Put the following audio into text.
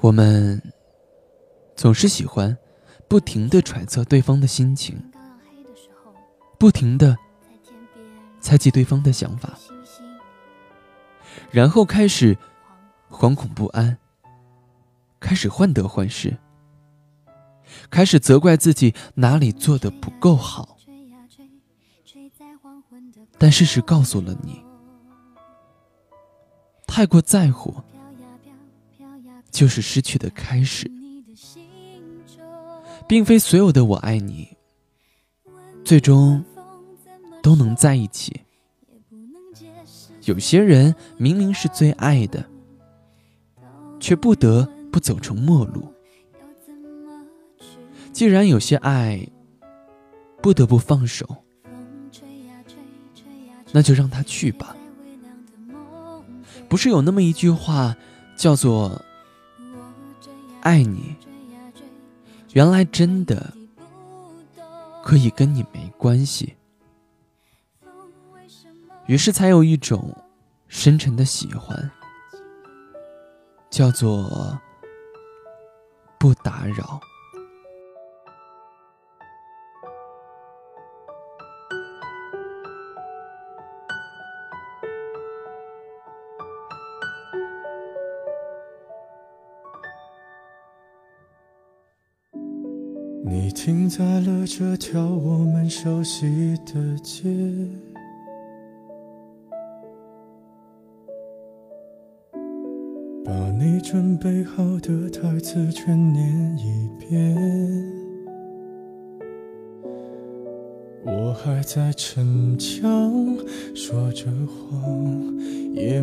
我们总是喜欢不停的揣测对方的心情，不停的猜忌对方的想法，然后开始惶恐不安，开始患得患失，开始责怪自己哪里做的不够好。但事实告诉了你，太过在乎。就是失去的开始，并非所有的我爱你，最终都能在一起。有些人明明是最爱的，却不得不走成陌路。既然有些爱不得不放手，那就让他去吧。不是有那么一句话，叫做？爱你，原来真的可以跟你没关系，于是才有一种深沉的喜欢，叫做不打扰。你停在了这条我们熟悉的街，把你准备好的台词全念一遍。我还在逞强，说着谎，也。